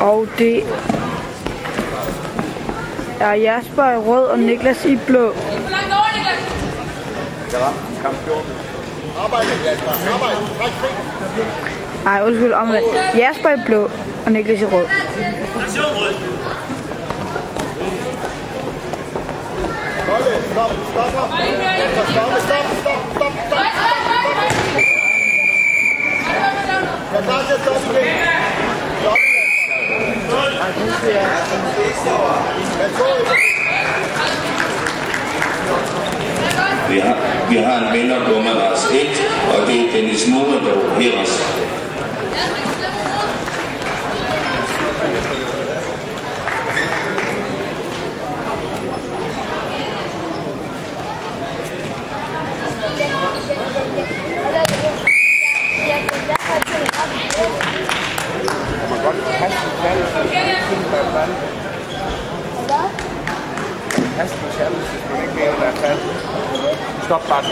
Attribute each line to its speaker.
Speaker 1: Og det er Jasper i rød og Niklas i blå. Nej, undskyld, omvendt. Jasper i blå og Niklas i rød.
Speaker 2: Stop, stop, stop. Stop, stop, stop, stop, stop. Jeg er klar til at stoppe igen. Stop. Værsgo.
Speaker 3: Vi har, vi har en vinder på Madras 1, og det er Dennis Mumadov Heras.
Speaker 4: Merhaba. Hast du mich ehrlich, der Stopp, warte.